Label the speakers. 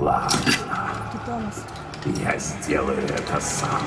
Speaker 1: Ладно.
Speaker 2: Я сделаю это сам.